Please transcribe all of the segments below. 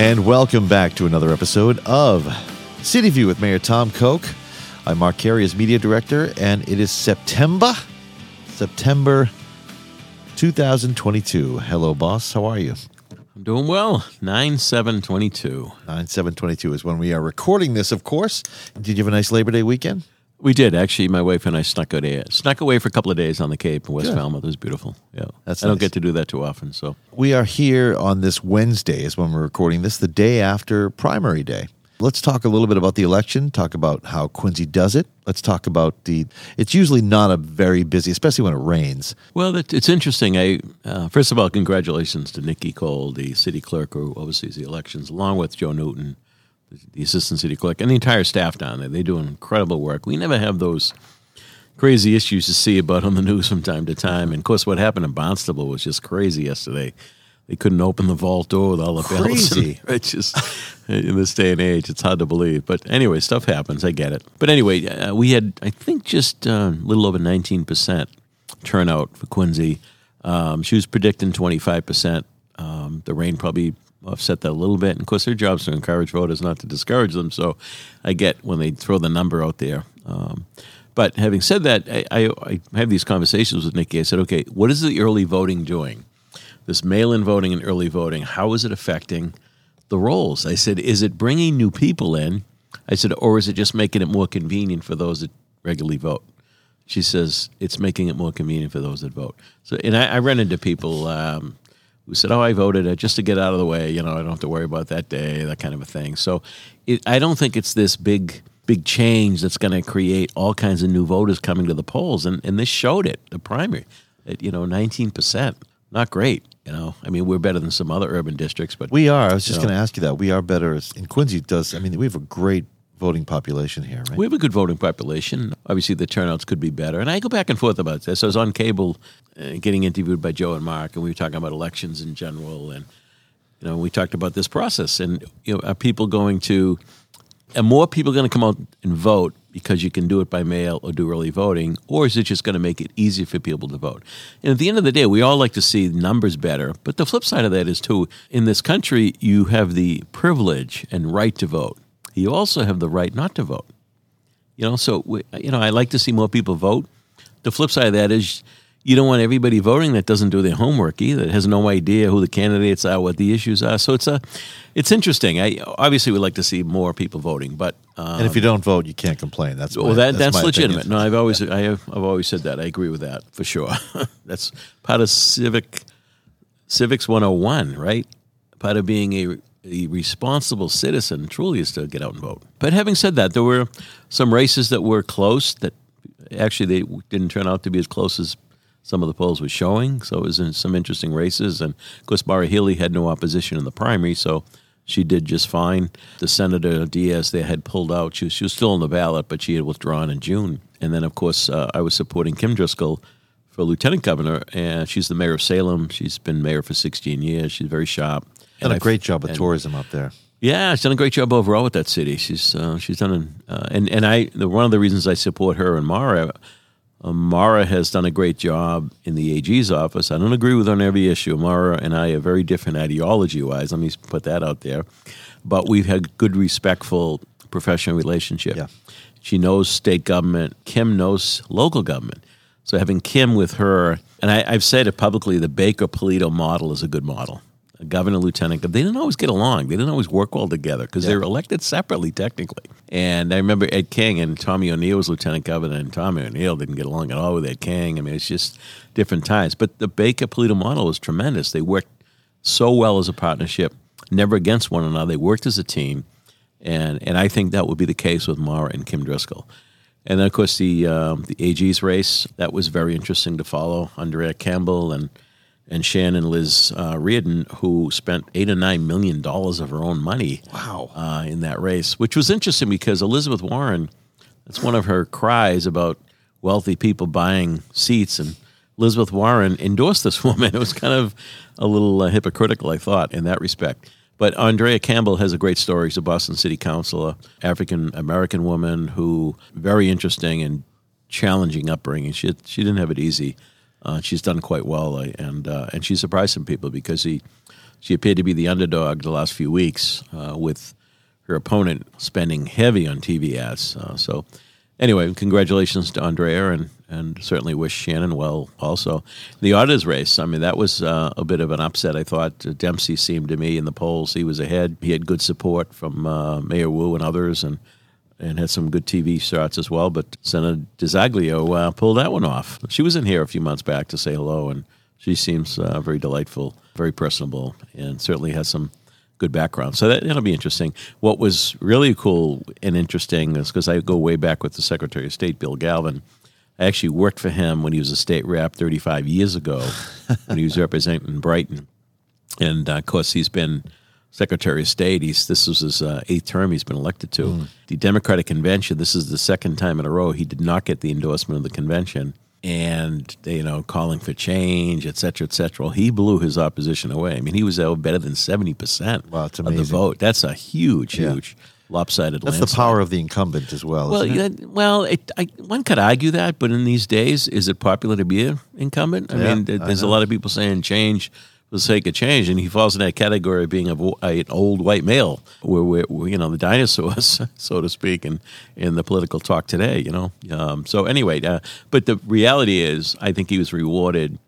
And welcome back to another episode of City View with Mayor Tom Koch. I'm Mark Carey as media director, and it is September, September 2022. Hello, boss. How are you? I'm doing well. 9 7 22. 9 7 22 is when we are recording this, of course. Did you have a nice Labor Day weekend? We did actually. My wife and I snuck away, snuck away for a couple of days on the Cape in West Good. Falmouth. It was beautiful. Yeah, That's I don't nice. get to do that too often. So We are here on this Wednesday, is when we're recording this, the day after primary day. Let's talk a little bit about the election, talk about how Quincy does it. Let's talk about the. It's usually not a very busy, especially when it rains. well, it's interesting. I uh, first of all, congratulations to Nikki Cole, the city clerk who oversees the elections, along with Joe Newton, the, assistant city clerk, and the entire staff down there. They do incredible work. We never have those crazy issues to see about on the news from time to time. And of course, what happened in Barnstable was just crazy yesterday. They couldn't open the vault door with all the bells. Crazy. It's just in this day and age, it's hard to believe. But anyway, stuff happens. I get it. But anyway, uh, we had I think just uh, a little over nineteen percent turnout for Quincy. Um, she was predicting twenty five percent. Um, the rain probably offset that a little bit. And of course, their job is to encourage voters, not to discourage them. So I get when they throw the number out there. Um, but having said that, I, I, I have these conversations with Nikki. I said, okay, what is the early voting doing? This mail in voting and early voting, how is it affecting the rolls? I said, is it bringing new people in? I said, or is it just making it more convenient for those that regularly vote? She says it's making it more convenient for those that vote. So, and I, I run into people um, who said, "Oh, I voted uh, just to get out of the way. You know, I don't have to worry about that day, that kind of a thing." So, it, I don't think it's this big, big change that's going to create all kinds of new voters coming to the polls, and and this showed it. The primary, at, you know, nineteen percent, not great. You know, I mean, we're better than some other urban districts, but We are. I was just going to ask you that. We are better. as- In Quincy, does. I mean, we have a great voting population here, right? We have a good voting population. Obviously, the turnouts could be better. And I go back and forth about this. I was on cable uh, getting interviewed by Joe and Mark, and we were talking about elections in general. And, you know, we talked about this process. And, you know, are people going to, are more people going to come out and vote because you can do it by mail or do early voting? Or is it just going to make it easier for people to vote? And at the end of the day, we all like to see numbers better. But the flip side of that is, too, in this country, you have the privilege and right to vote. You also have the right not to vote. You know, so we, you know, I like to see more people vote. The flip side of that is you don't want everybody voting that doesn't do their homework either. That has no idea who the candidates are, what the issues are. So it's a, it's interesting. I obviously would like to see more people voting, but um, and if you don't vote, you can't complain. That's well, my- that, that's, my legitimate. opinion. No, I've always I have, I've always said that. I agree with that for sure. that's part of civic civics 101, right? Part of being a, a responsible citizen truly is to get out and vote. But having said that, there were some races that were close that actually they didn't turn out to be as close as some of the polls were showing. So it was in some interesting races, and of course, Maura Healey had no opposition in the primary, so she did just fine. The Senator Diaz they had pulled out. She was, she was still on the ballot, but she had withdrawn in June. And then, of course, uh, I was supporting Kim Driscoll for lieutenant governor, and she's the mayor of Salem. She's been mayor for 16 years. She's very sharp. Done a I- great job with and- tourism up there. yeah, she's done a great job overall with that city. She's uh, she's done an, uh, and and I the, one of the reasons I support her and Maura. Uh, Maura has done a great job in the AG's office. I don't agree with her on every issue. Maura and I are very different ideology wise. Let me put that out there. But we've had good, respectful, professional relationship. Yeah. She knows state government. Kim knows local government. So having Kim with her, and I, I've said it publicly, the Baker Polito model is a good model. A governor, lieutenant, governor, they didn't always get along. They didn't always work well together because they were elected separately, technically. And I remember Ed King and Tommy O'Neill was lieutenant governor, and Tommy O'Neill didn't get along at all with Ed King. I mean, it's just different times. But the Baker Polito model was tremendous. They worked so well as a partnership, never against one another. They worked as a team, and and I think that would be the case with Maura and Kim Driscoll. And then, of course, the um, the AG's race that was very interesting to follow. Andrea Campbell and and Shannon Liss uh, Riordan, who spent eight or nine million dollars of her own money, Wow. uh, in that race, which was interesting because Elizabeth Warren, that's one of her cries about wealthy people buying seats, and Elizabeth Warren endorsed this woman. It was kind of a little uh, hypocritical, I thought, in that respect. But Andrea Campbell has a great story. She's a Boston City Councilor, African American woman who very interesting and challenging upbringing. She she didn't have it easy. Uh, she's done quite well, and uh, and she surprised some people because she she appeared to be the underdog the last few weeks, uh, with her opponent spending heavy on TV ads. Uh, so, anyway, congratulations to Andrea, and and certainly wish Shannon well. Also, the auditors race. I mean, that was uh, a bit of an upset. I thought Dempsey seemed to me in the polls he was ahead. He had good support from uh, Mayor Wu and others, and and had some good TV shots as well. But Senator DiZoglio uh, pulled that one off. She was in here a few months back to say hello, and she seems uh, very delightful, very personable, and certainly has some good background. So that, that'll be interesting. What was really cool and interesting is because I go way back with the Secretary of State, Bill Galvin. I actually worked for him when he was a state rep 35 years ago when he was representing Brighton. And uh, of course, he's been Secretary of State. He's this was his uh, eighth term. He's been elected to mm. the Democratic Convention. This is the second time in a row he did not get the endorsement of the convention, and you know, calling for change, et cetera, et cetera. Well, he blew his opposition away. I mean, he was out better than seventy percent wow, of the vote. That's a huge, yeah. huge lopsided. That's landslide. the power of the incumbent as well. Well, it? well, it, I, one could argue that, but in these days, is it popular to be an incumbent? I yeah, mean, there's a lot of people saying change for the sake of change, and he falls in that category of being a, an old white male, where we're, you know the dinosaurs, so to speak, in in the political talk today. You know, um, so anyway, uh, but the reality is, I think he was rewarded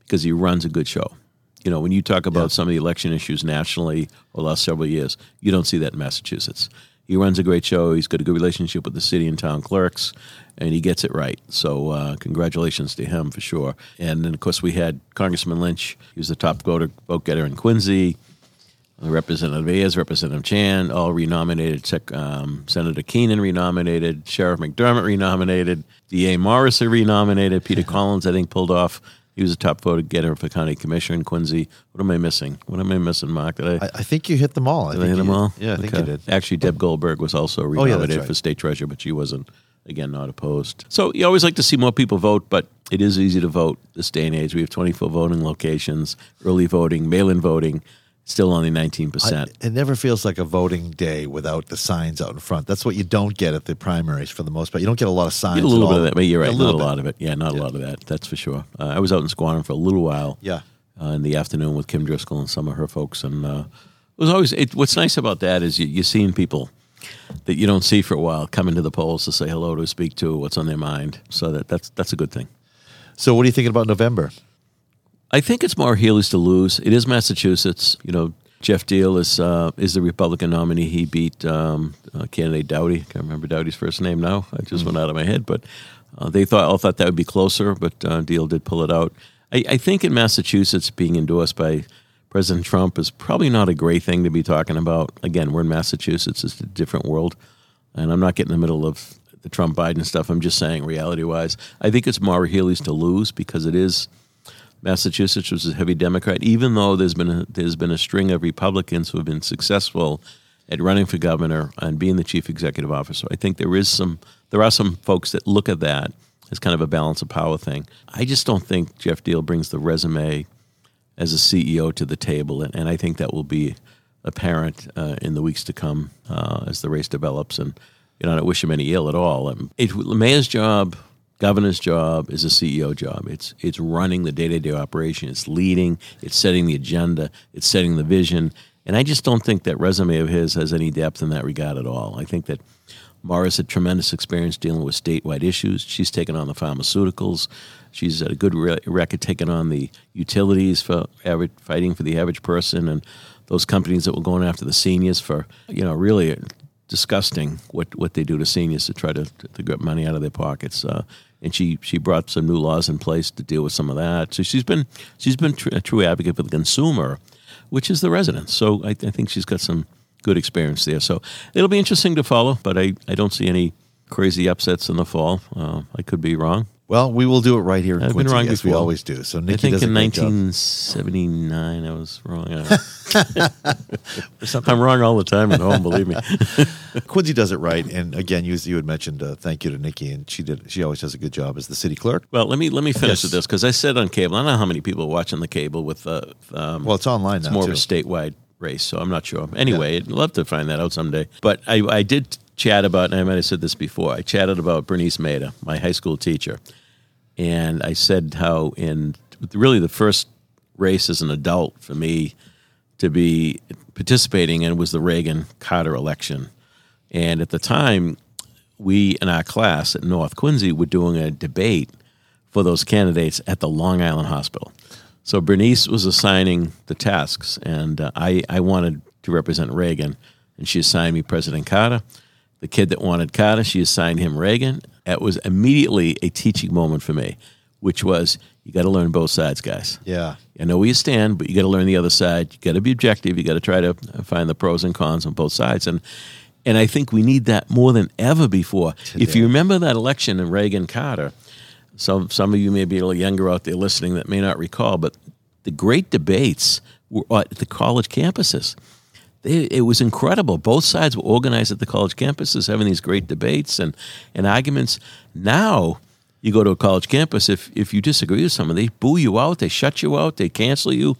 because he runs a good show. You know, when you talk about yeah. some of the election issues nationally over the last several years, you don't see that in Massachusetts. He runs a great show. He's got a good relationship with the city and town clerks and he gets it right. So uh, congratulations to him for sure. And then of course we had Congressman Lynch. He was the top voter, vote getter in Quincy. Representative Ayers, Representative Chan, all renominated. Um, Senator Keenan renominated. Sheriff McDermott renominated. D.A. Morrissey renominated. Peter Collins, I think, pulled off. He was a top vote getter for county commissioner in Quincy. What am I missing? What am I missing, Mark? Did I? I, I think you hit them all. I did I hit them all? Yeah, I okay. think you did. Actually, Deb Goldberg was also renominated oh, yeah, right. for state treasurer, but she wasn't again not opposed. So you always like to see more people vote, but it is easy to vote this day and age. We have 24 voting locations, early voting, mail-in voting, still only 19%. I, it never feels like a voting day without the signs out in front. That's what you don't get at the primaries for the most part. You don't get a lot of signs. a little bit of that, but you're right, a not a lot of it. Yeah, not yeah. a lot of that. That's for sure. Uh, I was out in Squantum for a little while. Yeah. Uh, in the afternoon with Kim Driscoll and some of her folks, and uh, it was always. It, what's nice about that is you, you're seeing people that you don't see for a while coming to the polls to say hello to speak to what's on their mind. So that that's that's a good thing. So what are you thinking about November? I think it's Maura Healey's to lose. It is Massachusetts. You know, Geoff Diehl is uh, is the Republican nominee. He beat um, uh, candidate Doughty. I can't remember Doughty's first name now. I just mm-hmm. went out of my head, but uh, they thought all thought that would be closer, but uh, Diehl did pull it out. I, I think in Massachusetts, being endorsed by President Trump is probably not a great thing to be talking about. Again, we're in Massachusetts, it's a different world. And I'm not getting in the middle of the Trump Biden stuff. I'm just saying, reality wise, I think it's Maura Healey's to lose because it is Massachusetts, was a heavy Democrat, even though there's been a, there's been a string of Republicans who have been successful at running for governor and being the chief executive officer. I think there is some there are some folks that look at that as kind of a balance of power thing. I just don't think Geoff Diehl brings the resume as a CEO to the table, and, and I think that will be apparent uh, in the weeks to come uh, as the race develops. And you know, I don't wish him any ill at all. Um, it, mayor's job, governor's job, is a CEO job. It's it's running the day to day operation. It's leading. It's setting the agenda. It's setting the vision. And I just don't think that resume of his has any depth in that regard at all. I think that Maura's had tremendous experience dealing with statewide issues. She's taken on the pharmaceuticals. She's had a good re- record taking on the utilities for average, fighting for the average person and those companies that were going after the seniors for, you know, really disgusting what, what they do to seniors to try to, to get money out of their pockets. Uh, and she, she brought some new laws in place to deal with some of that. So she's been she's been tr- a true advocate for the consumer, which is the residents. So I, I think she's got some good experience there. So it'll be interesting to follow, but I, I don't see any crazy upsets in the fall. Uh, I could be wrong. Well, we will do it right here in I've Quincy, been wrong as before. we always do. So Nikki I think does in a great job. 1979 I was wrong. I'm wrong all the time at home. Believe me. Quincy does it right, and again, you you had mentioned uh, thank you to Nikki, and she did. She always does a good job as the city clerk. Well, let me let me finish Yes. with this because I said on cable. I don't know how many people are watching the cable with. Uh, um, Well, it's online it's now more too. of a statewide race, so I'm not sure. Anyway, I'd love to find that out someday. But I, I did chat about, and I might have said this before. I chatted about Bernice Maida, my high school teacher, and I said how in really the first race as an adult for me to be participating in was the Reagan Carter election. And at the time, we in our class at North Quincy were doing a debate for those candidates at the Long Island Hospital. So Bernice was assigning the tasks, and uh, I, I wanted to represent Reagan, and she assigned me President Carter. The kid that wanted Carter, she assigned him Reagan. It was immediately a teaching moment for me, which was you got to learn both sides, guys. Yeah. I know where you stand, but you got to learn the other side. You got to be objective. You got to try to find the pros and cons on both sides. And and I think we need that more than ever before. If you remember that election in Reagan Carter, some some of you may be a little younger out there listening that may not recall, but the great debates were at the college campuses. They, it was incredible. Both sides were organized at the college campuses, having these great debates and, and arguments. Now, you go to a college campus, if, if you disagree with someone, they boo you out, they shut you out, they cancel you.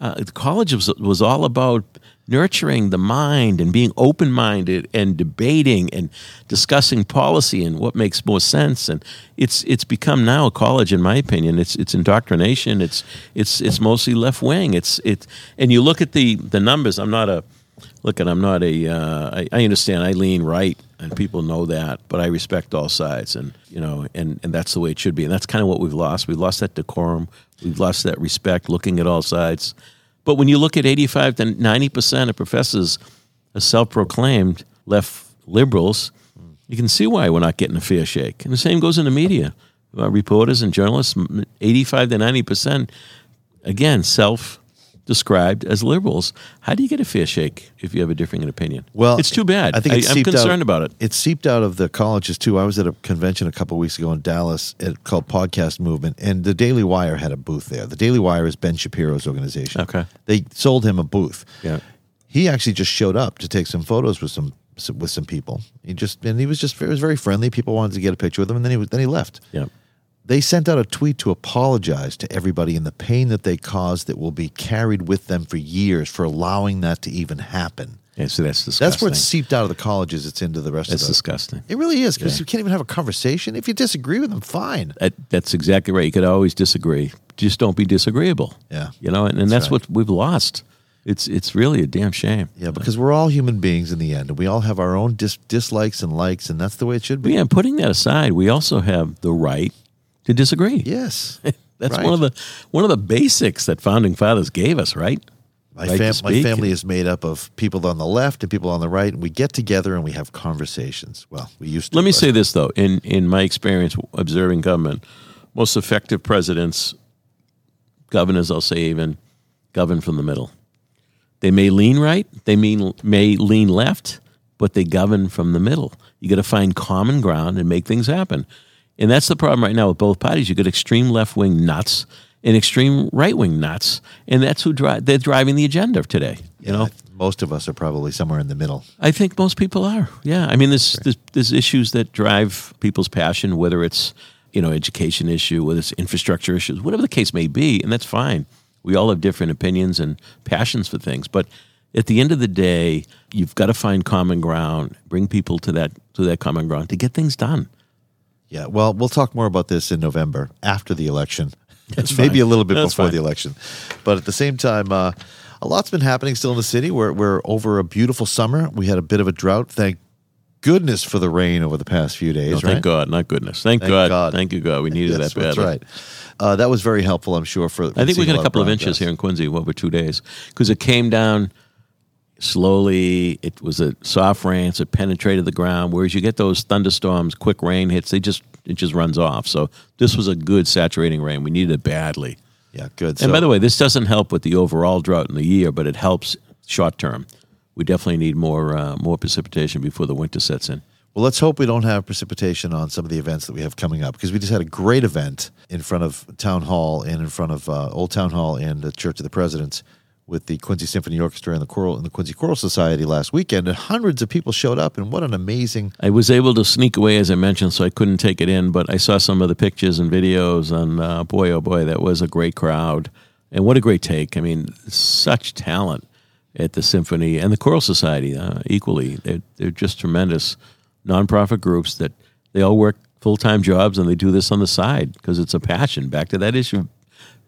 Uh, the college was, was all about nurturing the mind and being open minded and debating and discussing policy and what makes more sense. And it's it's become now a college, in my opinion. It's it's indoctrination. It's it's it's mostly left wing. It's it and you look at the the numbers. I'm not a look at I'm not a uh, I, I understand I lean right and people know that, but I respect all sides and you know and and that's the way it should be. And that's kind of what we've lost. We've lost that decorum. We've lost that respect, looking at all sides. But when you look at 85 to 90 percent of professors are self-proclaimed left liberals, you can see why we're not getting a fair shake. And the same goes in the media. Uh, reporters and journalists, 85 to 90 percent, again, self described as liberals. How do you get a fair shake if you have a differing opinion? Well, it's too bad. I think it's I, am concerned out, about it. It seeped out of the colleges too. I was at a convention a couple weeks ago in Dallas at, called Podcast Movement, and the Daily Wire had a booth there. The Daily Wire is Ben Shapiro's organization. Okay. they sold him a booth. Yeah. he actually just showed up to take some photos with some with some people. He just and he was just it was very friendly. People wanted to get a picture with him, and then he was, then he left. Yeah. They sent out a tweet to apologize to everybody and the pain that they caused that will be carried with them for years for allowing that to even happen. Yeah, so that's disgusting. That's where it's seeped out of the colleges. It's into the rest That's of the. disgusting. It really is because Yeah. you can't even have a conversation. If you disagree with them, fine. That, that's exactly right. You could always disagree. Just don't be disagreeable. Yeah. You know, and, and That's that's, right. what we've lost. It's it's really a damn shame. Yeah, because we're all human beings in the end, and we all have our own dis- dislikes and likes, and that's the way it should be. yeah, putting that aside, we also have the right to disagree. Yes, That's Right. one of the one of the basics that founding fathers gave us, right? My, Right fam- my family is made up of people on the left and people on the right, and we get together and we have conversations. Well, we used to. Let me say this though, in in my experience observing government, most effective presidents, governors, I'll say even, govern from the middle. They may lean right, they mean may lean left, but they govern from the middle. You got to find common ground and make things happen, and that's the problem right now with both parties. You got extreme left wing nuts and extreme right wing nuts, and that's who drive. They're driving the agenda of today. You know, most of us are probably somewhere in the middle. I think most people are. Yeah, I mean, there's, there's there's issues that drive people's passion, whether it's you know education issue, whether it's infrastructure issues, whatever the case may be, and that's fine. We all have different opinions and passions for things, but at the end of the day, you've got to find common ground, bring people to that to that common ground to get things done. Yeah, well, we'll talk more about this in November after the election. That's Maybe fine. a little bit That's before fine. the election. But at the same time, uh, a lot's been happening still in the city. We're, we're over a beautiful summer. We had a bit of a drought. Thank goodness for the rain over the past few days, No, right? Thank God, not goodness. Thank, Thank God. God. Thank you, God. We needed That's, that badly. that's right. Uh, that was very helpful, I'm sure. For I think we got a couple of inches here in Quincy over two days because it came down slowly. It was a soft rain, so it penetrated the ground. Whereas you get those thunderstorms, quick rain hits, they just it just runs off. So this was a good saturating rain. We needed it badly. Yeah, good. and by the way, this doesn't help with the overall drought in the year, but it helps short term. We definitely need more uh, more precipitation before the winter sets in. Well, let's hope we don't have precipitation on some of the events that we have coming up because we just had a great event in front of Town Hall and in front of uh, Old Town Hall and the Church of the Presidents with the Quincy Symphony Orchestra and the choral and the Quincy Choral Society last weekend, and hundreds of people showed up. And what an amazing! I was able to sneak away, as I mentioned, so I couldn't take it in. But I saw some of the pictures and videos, and uh, boy, oh boy, that was a great crowd. And what a great take! I mean, such talent at the symphony and the choral society uh, equally. They're, they're just tremendous nonprofit groups that they all work full time jobs and they do this on the side because it's a passion. Back to that issue,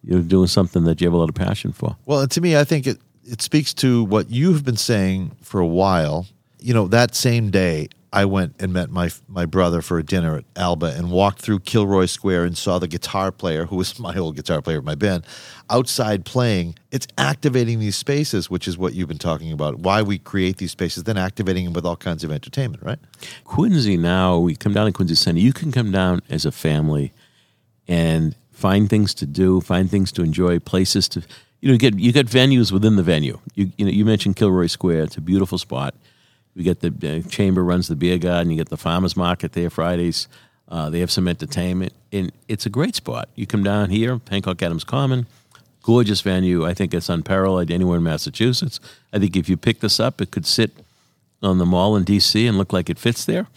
you're doing something that you have a lot of passion for. Well, to me, I think it it speaks to what you have been saying for a while. You know, that same day, I went and met my my brother for a dinner at Alba and walked through Kilroy Square and saw the guitar player, who was my old guitar player of my band, outside playing. It's activating these spaces, which is what you've been talking about. Why we create these spaces, then activating them with all kinds of entertainment, right? Quincy now, we come down to Quincy Center. You can come down as a family and find things to do, find things to enjoy, places to you know, you get you get venues within the venue. You you know, you mentioned Kilroy Square. It's a beautiful spot. We get the uh, chamber runs the beer garden. You get the farmers market there Fridays. Uh, they have some entertainment, and it's a great spot. You come down here, Hancock Adams Common, gorgeous venue. I think it's unparalleled anywhere in Massachusetts. I think if you pick this up, it could sit on the mall in D.C. and look like it fits there.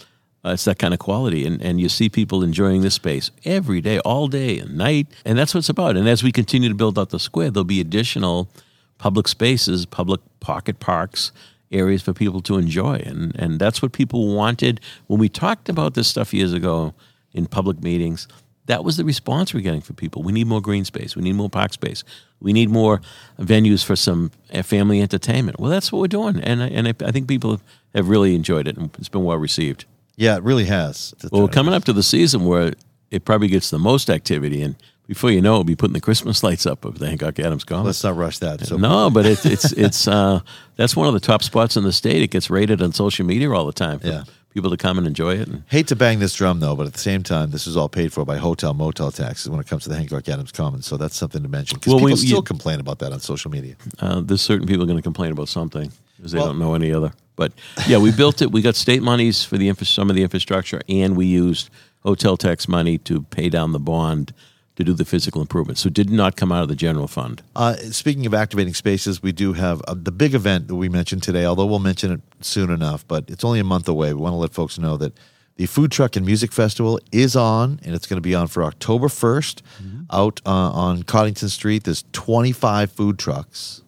Uh, it's that kind of quality, and, and you see people enjoying this space every day, all day and night, and that's what it's about. And as we continue to build out the square, there'll be additional public spaces, public pocket parks, areas for people to enjoy, and and that's what people wanted when we talked about this stuff years ago in public meetings. That was the response we're getting from people. We need more green space. We need more park space. We need more venues for some uh, family entertainment. Well, that's what we're doing, and and I, I think people have really enjoyed it, and it's been well received. Yeah, it really has. Well, we're coming up to the season where it probably gets the most activity, and before you know, it, we'll be putting the Christmas lights up of the Hancock Adams Common. Let's not rush that. So no, but it, it's it's uh, that's one of the top spots in the state. It gets rated on social media all the time. For Yeah. people to come and enjoy it. And Hate to bang this drum though, but at the same time, this is all paid for by hotel motel taxes when it comes to the Hancock Adams Commons. So that's something to mention because Well, people we- still you- complain about that on social media. uh, there's certain people going to complain about something because they Well- don't know any other. But yeah, we built it. We got state monies for the infra- some of the infrastructure, and we used hotel tax money to pay down the bond to do the physical improvements. So it did not come out of the general fund. Uh, speaking of activating spaces, we do have uh, the big event that we mentioned today. Although we'll mention it soon enough, but it's only a month away. We want to let folks know that the Food Truck and Music Festival is on, and it's going to be on for October 1st Mm-hmm. out uh, on Coddington Street. There's 25 food trucks.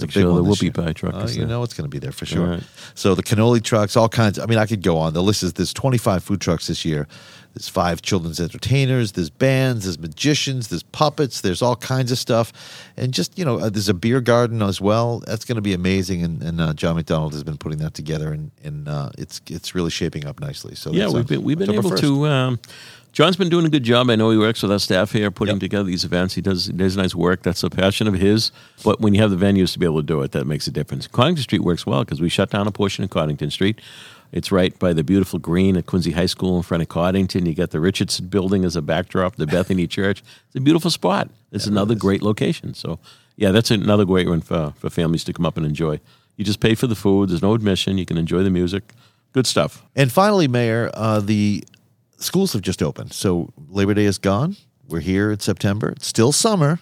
It's a Make big sure one the this whoopie year. pie truck Uh, you there. know it's going to be there for sure. All right. So the cannoli trucks, all kinds. I mean, I could go on. The list is there's 25 food trucks this year. There's five children's entertainers. There's bands. There's magicians. There's puppets. There's all kinds of stuff, and just you know, uh, there's a beer garden as well. That's going to be amazing. And, and uh, John McDonald has been putting that together, and and uh, it's it's really shaping up nicely. So Yeah, that's we've been we've been October able 1st. to. Um, John's been doing a good job. I know he works with our staff here, putting Yep. together these events. He does he does nice work. That's a passion of his. But when you have the venues to be able to do it, that makes a difference. Coddington Street works well because we shut down a portion of Coddington Street. It's right by the beautiful green at Quincy High School in front of Coddington. You got the Richardson Building as a backdrop, the Bethany Church. It's a beautiful spot. It's another great location. So, yeah, that's another great one for, for families to come up and enjoy. You just pay for the food. There's no admission. You can enjoy the music. Good stuff. And finally, Mayor, uh, the schools have just opened. So Labor Day is gone. We're here in September. It's still summer.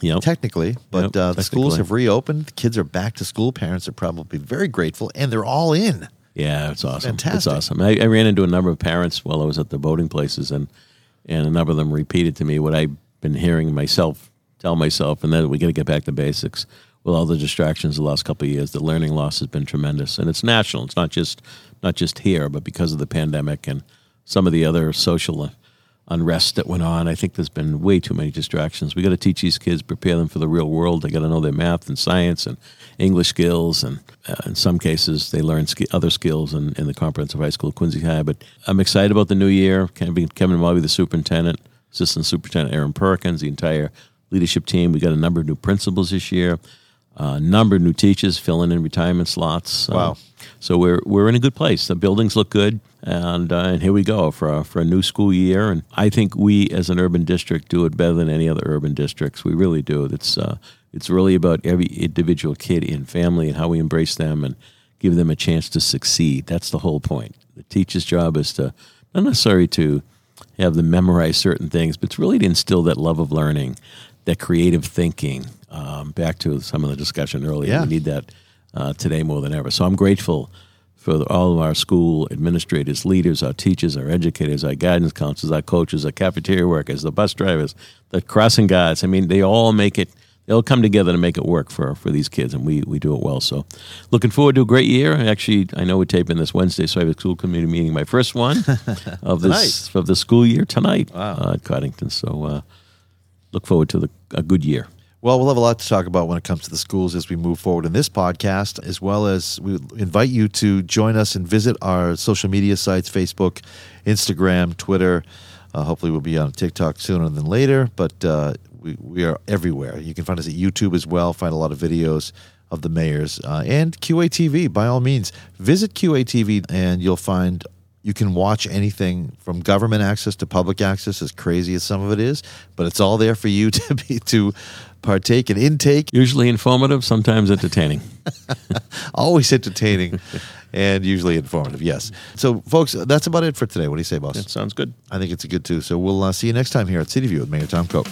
You know, technically, but Yep, uh, the schools have reopened. The kids are back to school. Parents are probably very grateful, and they're all in. Yeah, it's awesome. It's awesome. I, I ran into a number of parents while I was at the voting places, and and a number of them repeated to me what I've been hearing myself tell myself, and that we got to get back to basics. With all the distractions the last couple of years, the learning loss has been tremendous, and it's national. It's not just not just here, but because of the pandemic and some of the other social unrest that went on. I think there's been way too many distractions. We got to teach these kids, prepare them for the real world. They got to know their math and science and English skills, and uh, in some cases, they learn ski- other skills in, in the comprehensive high school, Quincy High. But I'm excited about the new year. Kevin, Kevin Mulvey, the superintendent, assistant superintendent Aaron Perkins, the entire leadership team. We got a number of new principals this year. A number of new teachers filling in retirement slots. Uh, Wow. So we're we're in a good place. The buildings look good, and uh, and here we go for a, for a new school year. And I think we, as an urban district, do it better than any other urban districts. We really do. It's uh, it's really about every individual kid and family and how we embrace them and give them a chance to succeed. That's the whole point. The teacher's job is to not necessarily to have them memorize certain things, but it's really to instill that love of learning, that creative thinking. Um, back to some of the discussion earlier, Yeah. we need that uh, today more than ever. So I'm grateful for all of our school administrators, leaders, our teachers, our educators, our guidance counselors, our coaches, our cafeteria workers, the bus drivers, the crossing guards. I mean, they all make it. They all come together to make it work for, for these kids, and we, we do it well. So, looking forward to a great year. Actually, I know we're taping this Wednesday, so I have a school committee meeting, my first one of this of the school year tonight Wow. uh, at Coddington. So, uh, look forward to the, a good year. Well, we'll have a lot to talk about when it comes to the schools as we move forward in this podcast, as well as we invite you to join us and visit our social media sites Facebook, Instagram, Twitter. Uh, hopefully, we'll be on TikTok sooner than later, but uh, we, we are everywhere. You can find us at YouTube as well, find a lot of videos of the mayors uh, and QATV. By all means, visit QATV and you'll find you can watch anything from government access to public access, as crazy as some of it is, but it's all there for you to be to partake and intake. Usually informative, sometimes entertaining. Always entertaining and usually informative, yes. So, folks, that's about it for today. What do you say, boss? That sounds good. I think it's a good too. So, we'll uh, see you next time here at City View with Mayor Tom Koch.